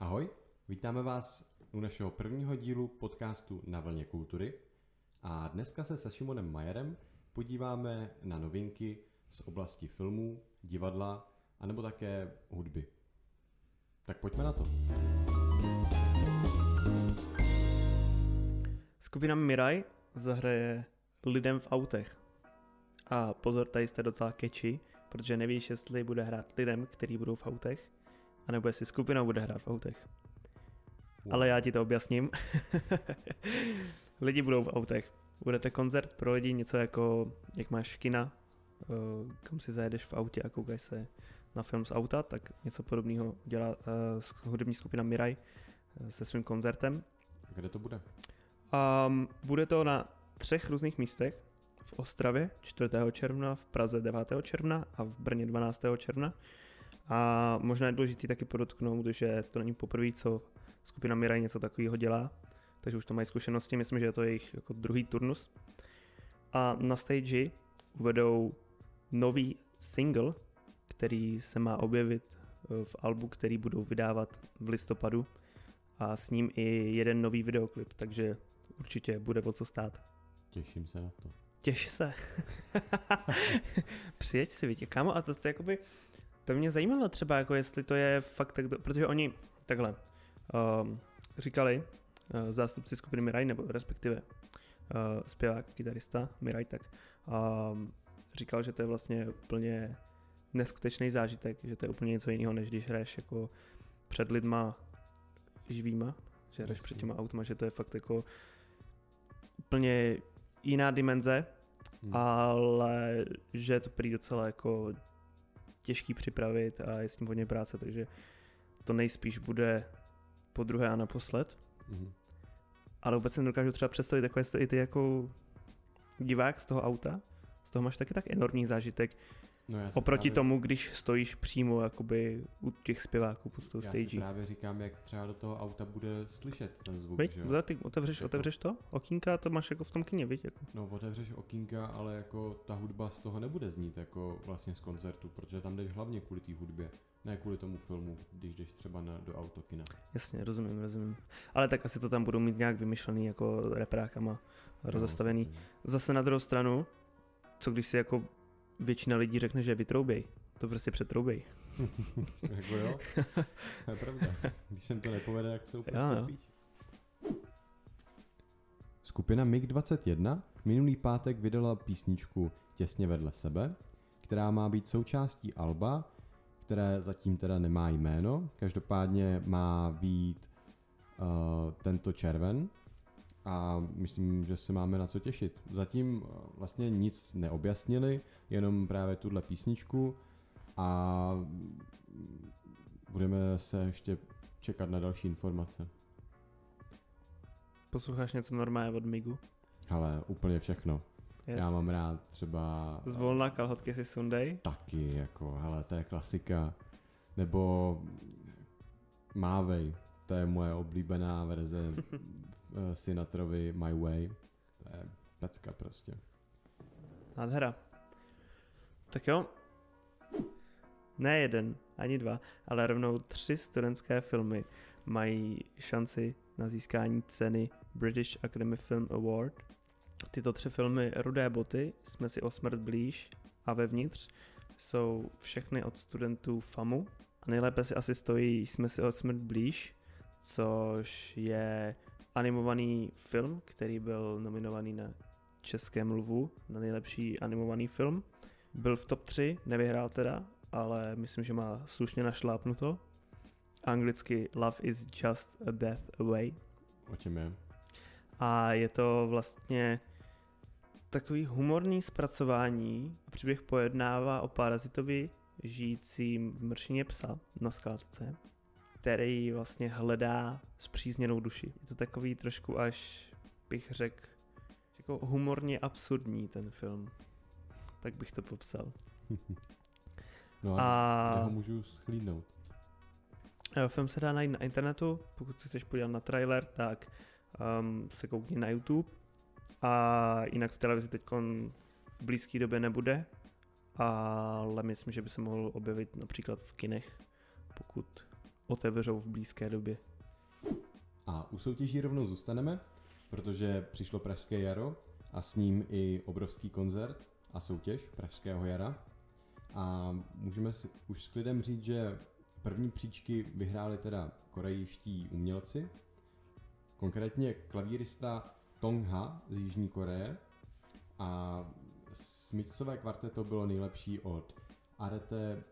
Ahoj, vítáme vás u našeho prvního dílu podcastu Na vlně kultury a dneska se se Šimonem Majerem podíváme na novinky z oblasti filmů, divadla a nebo také hudby. Tak pojďme na to. Skupina Mirai zahraje lidem v autech. A pozor, tady jste docela catchy, protože nevíš, jestli bude hrát lidem, který budou v autech, anebo jestli skupina bude hrát v autech. Wow. Ale já ti to objasním. Lidi budou v autech. Budete koncert pro lidi, něco jako, jak máš kina, eh, kam si zajedeš v autě a koukáš se na film z auta, tak něco podobného dělá uh, hudební skupina Mirai uh, se svým koncertem. Kde to bude? Um, bude to na třech různých místech. V Ostravě 4. června, v Praze 9. června a v Brně 12. června. A možná je důležité taky podotknout, že to není poprvé, co skupina Mirai něco takového dělá, takže už to mají zkušenosti, myslím, že je to jejich jako druhý turnus. A na stage uvedou nový single, který se má objevit eh, v albu, který budou vydávat v listopadu a s ním i jeden nový videoklip, takže určitě bude o co stát. Těším se na to. Těš se. Přijeď si, víte, kámo, a to, to jakoby, to mě zajímalo třeba, jako jestli to je fakt tak, protože oni takhle um, říkali, uh, zástupci skupiny Mirai, nebo respektive uh, zpěvák, kytarista Mirai, tak um, říkal, že to je vlastně úplně neskutečný zážitek, že to je úplně něco jiného, než když hraješ jako před lidma živýma, že hraješ před těma autama, že to je fakt jako úplně jiná dimenze, hmm. ale že to prý docela jako těžký připravit a je s tím hodně práce, takže to nejspíš bude po druhé a naposled. Hmm. Ale vůbec si nedokážu třeba představit takové i ty jako divák z toho auta, z toho máš taky tak enormní zážitek, No Oproti právě... tomu, když stojíš přímo jakoby u těch zpěváků pod tou stage. Já si právě říkám, jak třeba do toho auta bude slyšet ten zvuk, Veď, že? Ty otevřeš, jako... otevřeš to? Okýnka, to máš jako v tom kině, viď? Jako. No, otevřeš okýnka, ale jako ta hudba z toho nebude znít jako vlastně z koncertu, protože tam jdeš hlavně kvůli té hudbě. Ne kvůli tomu filmu, když jdeš třeba na, do autokina. Jasně, rozumím, rozumím. Ale tak asi to tam budou mít nějak vymyšlený jako reprákama no, rozestavený. Zase na druhou stranu, co když si jako většina lidí řekne, že vytroubej. To prostě přetroubej. jako jo, to je pravda. Když jsem to nepovede, jak se úplně jo, Skupina MiG-21 minulý pátek vydala písničku Těsně vedle sebe, která má být součástí Alba, které zatím teda nemá jméno. Každopádně má být uh, tento červen a myslím, že se máme na co těšit. Zatím eh, vlastně nic neobjasnili, jenom právě tuhle písničku a budeme se ještě čekat na další informace. Posloucháš něco normálně od Migu? Ale úplně všechno. Yes. Já mám rád třeba... Zvolna kalhotky si Sunday? Taky, jako, hele, to je klasika. Nebo Mávej, to je moje oblíbená verze Sinatrovi My Way. To je pecka prostě. Nádhera. Tak jo. Ne jeden, ani dva, ale rovnou tři studentské filmy mají šanci na získání ceny British Academy Film Award. Tyto tři filmy Rudé boty, Jsme si o smrt blíž a Vevnitř jsou všechny od studentů FAMu. A nejlépe si asi stojí Jsme si o smrt blíž, což je animovaný film, který byl nominovaný na Českém lvu na nejlepší animovaný film. Byl v top 3, nevyhrál teda, ale myslím, že má slušně našlápnuto. Anglicky Love is just a death away. O čem je? A je to vlastně takový humorný zpracování. Příběh pojednává o parazitovi žijícím v mršině psa na skládce který vlastně hledá zpřízněnou duši. Je to takový trošku až, bych řekl, jako humorně absurdní ten film. Tak bych to popsal. no a, a ho můžu schlídnout. Eh, film se dá najít na internetu, pokud se chceš podívat na trailer, tak um, se koukni na YouTube. A jinak v televizi teď v blízké době nebude, ale myslím, že by se mohl objevit například v kinech, pokud otevřou v blízké době. A u soutěží rovnou zůstaneme, protože přišlo Pražské jaro a s ním i obrovský koncert a soutěž Pražského jara. A můžeme si už s klidem říct, že první příčky vyhráli teda korejští umělci, konkrétně klavírista Tong Ha z Jižní Koreje a smyčcové kvarteto bylo nejlepší od Arete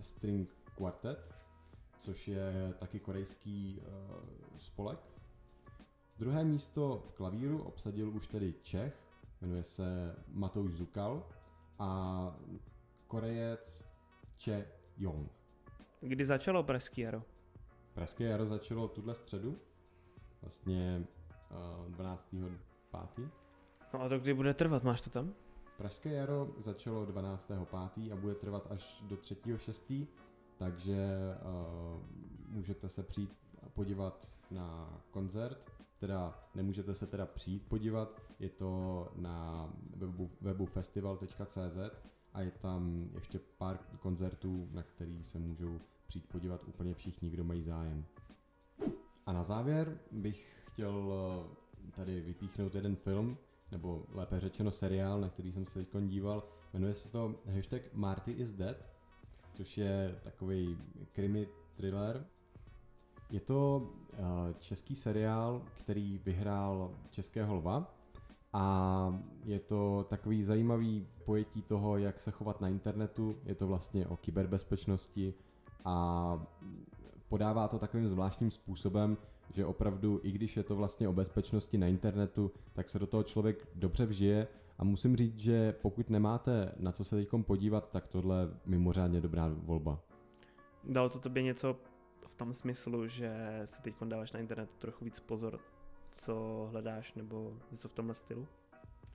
String Quartet, což je taky korejský uh, spolek. Druhé místo v klavíru obsadil už tedy Čech, jmenuje se Matouš Zukal a Korejec Che Yong. Kdy začalo Pražský jaro? Pražské jaro začalo tuhle středu, vlastně uh, 12. 5. No a to kdy bude trvat, máš to tam? Pražské jaro začalo 12. 5. a bude trvat až do 3. 6. Takže uh, můžete se přijít podívat na koncert. Teda nemůžete se teda přijít podívat, je to na webu, webu festival.cz a je tam ještě pár koncertů, na který se můžou přijít podívat úplně všichni, kdo mají zájem. A na závěr bych chtěl eh, tady vypíchnout jeden film, nebo lépe řečeno seriál, na který jsem se teď díval. Jmenuje se to hashtag Marty is Dead, což je takový krimi thriller. Je to uh, český seriál, který vyhrál Českého lva a je to takový zajímavý pojetí toho, jak se chovat na internetu. Je to vlastně o kyberbezpečnosti a podává to takovým zvláštním způsobem, že opravdu, i když je to vlastně o bezpečnosti na internetu, tak se do toho člověk dobře vžije a musím říct, že pokud nemáte na co se teď podívat, tak tohle je mimořádně dobrá volba. Dalo to tobě něco v tom smyslu, že si teď dáváš na internetu trochu víc pozor, co hledáš nebo něco v tomhle stylu?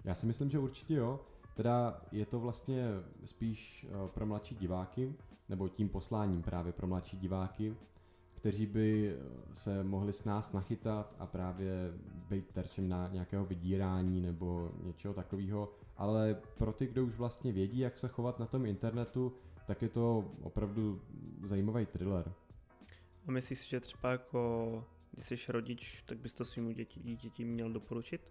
Já si myslím, že určitě jo. Teda je to vlastně spíš eh, pro mladší diváky, nebo tím posláním právě pro mladší diváky, kteří by se mohli s nás nachytat a právě být terčem na nějakého vydírání nebo něčeho takového. Ale pro ty, kdo už vlastně vědí, jak se chovat na tom internetu, tak je to opravdu zajímavý thriller. A myslíš si, že třeba jako, když jsi rodič, tak bys to svým děti, dítěti měl doporučit?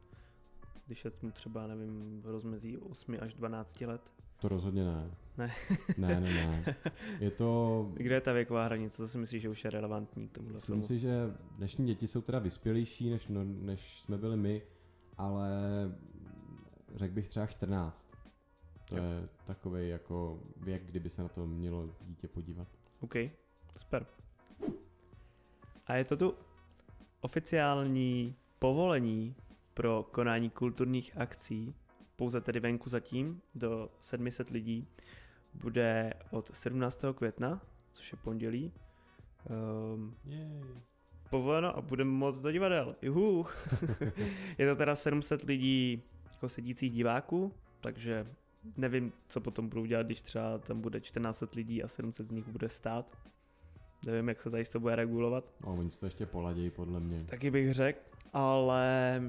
Když je mu třeba, nevím, v rozmezí 8 až 12 let? To rozhodně ne. Ne. ne, ne, ne. Je to... Kde je ta věková hranice? Co si myslíš, že už je relevantní k tomuhle Myslím si, že dnešní děti jsou teda vyspělejší, než, no, než jsme byli my, ale řekl bych třeba 14. To jo. je takový jako věk, kdyby se na to mělo dítě podívat. OK, super. A je to tu oficiální povolení pro konání kulturních akcí pouze tedy venku zatím, do 700 lidí, bude od 17. května, což je pondělí. Um, povoleno a budeme moc do divadel. Juhu. je to teda 700 lidí jako sedících diváků, takže nevím, co potom budou dělat, když třeba tam bude 14 lidí a 700 z nich bude stát. Nevím, jak se tady to bude regulovat. No, oni to ještě poladějí, podle mě. Taky bych řekl, ale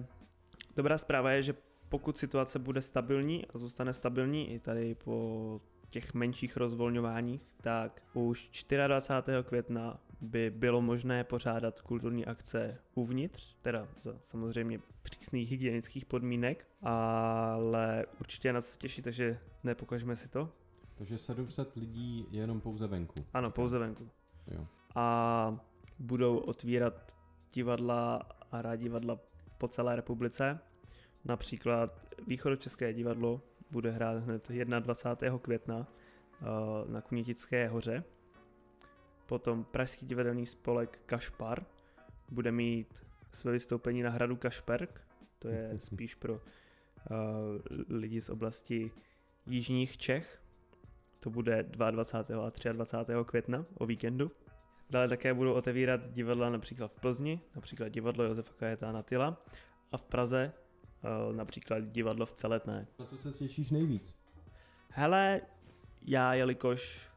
dobrá zpráva je, že pokud situace bude stabilní a zůstane stabilní i tady po těch menších rozvolňováních, tak už 24. května by bylo možné pořádat kulturní akce uvnitř, teda za samozřejmě přísných hygienických podmínek, ale určitě na co se těší, takže nepokažme si to. Takže 700 lidí jenom pouze venku. Ano, pouze venku. Jo. A budou otvírat divadla a rád divadla po celé republice Například Východočeské divadlo bude hrát hned 21. května eh, na Kunitické hoře. Potom Pražský divadelní spolek Kašpar bude mít své vystoupení na hradu Kašperk, to je spíš pro uh, lidi z oblasti jižních Čech. To bude 22. a 23. května o víkendu. Dále také budou otevírat divadla například v Plzni, například divadlo Josefa Kajetána Tyla a v Praze Eh, například divadlo v Celetné. Na co se těšíš nejvíc? Hele, já jelikož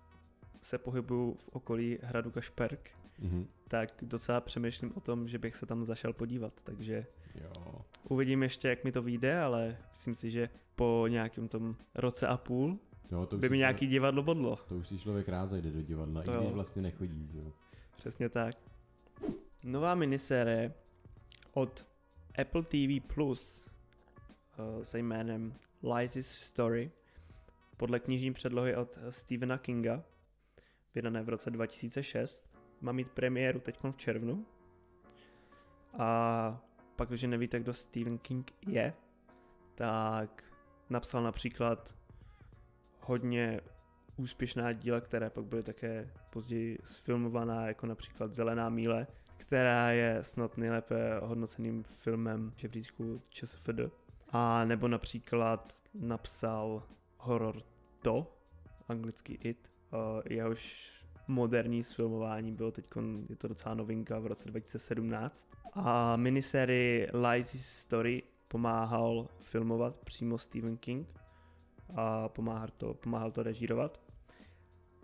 se pohybuju v okolí hradu Kašperk, mm-hmm. tak docela přemýšlím o tom, že bych se tam zašel podívat, takže jo. uvidím ještě, jak mi to vyjde, ale myslím si, že po nějakém tom roce a půl jo, to by mi nějaký člověk, divadlo bodlo. To už si člověk rád zajde do divadla, to i když jo. vlastně nechodí, jo. Přesně tak. Nová minisérie od Apple TV Plus se jménem Lies Story podle knižní předlohy od Stephena Kinga, vydané v roce 2006. Má mít premiéru teď v červnu. A pak, když nevíte, kdo Stephen King je, tak napsal například hodně úspěšná díla, které pak byly také později sfilmovaná, jako například Zelená míle, která je snad nejlépe hodnoceným filmem žebříčku ČSFD. A nebo například napsal horor To, anglicky It, jehož moderní sfilmování bylo teď, je to docela novinka v roce 2017. A minisérii Lies Story pomáhal filmovat přímo Stephen King a pomáhal to, pomáhal to režírovat.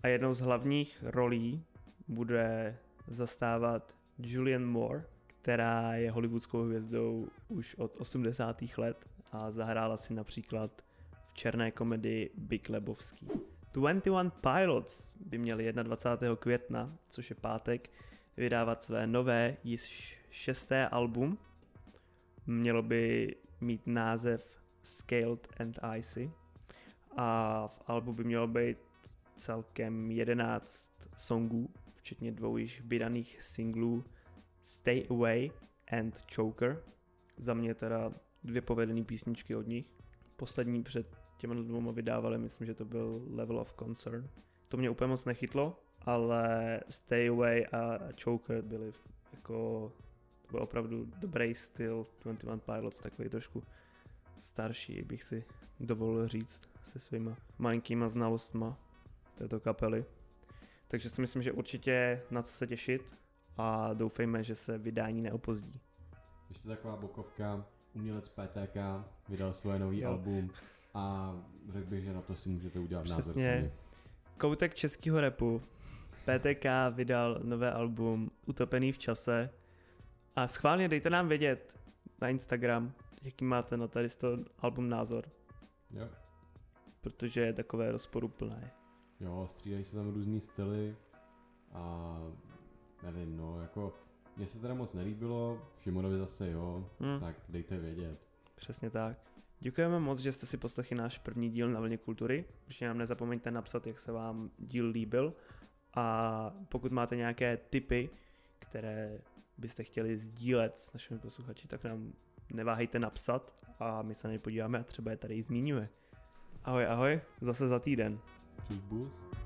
A jednou z hlavních rolí bude zastávat Julian Moore, která je hollywoodskou hvězdou už od 80. let a zahrála si například v černé komedii Big Lebowski. 21 Pilots by měli 21. května, což je pátek, vydávat své nové, již šesté album. Mělo by mít název Scaled and Icy a v albu by mělo být celkem 11 songů, včetně dvou již vydaných singlů Stay Away and Choker. Za mě teda dvě povedené písničky od nich. Poslední před těmi dvěma vydávali, myslím, že to byl Level of Concern. To mě úplně moc nechytlo, ale Stay Away a Choker byly jako, to byl opravdu dobrý styl 21 Pilots, takový trošku starší, bych si dovolil říct se svýma malinkýma znalostma této kapely. Takže si myslím, že určitě na co se těšit a doufejme, že se vydání neopozdí. Ještě taková bokovka, umělec PTK vydal svoje nový jo. album a řekl bych, že na to si můžete udělat Přesně. název Koutek českého repu. PTK vydal nové album Utopený v čase a schválně dejte nám vědět na Instagram, jaký máte na tady to album názor. Jo. Protože je takové rozporuplné. Jo, střídají se tam různý styly a nevím, no, jako mně se teda moc nelíbilo, Šimonovi zase jo, hmm. tak dejte vědět. Přesně tak. Děkujeme moc, že jste si poslechli náš první díl na vlně kultury. Určitě nám nezapomeňte napsat, jak se vám díl líbil. A pokud máte nějaké tipy, které byste chtěli sdílet s našimi posluchači, tak nám neváhejte napsat a my se na ně podíváme a třeba je tady i zmíníme. Ahoj, ahoj, zase za týden. Tschüss, Bus.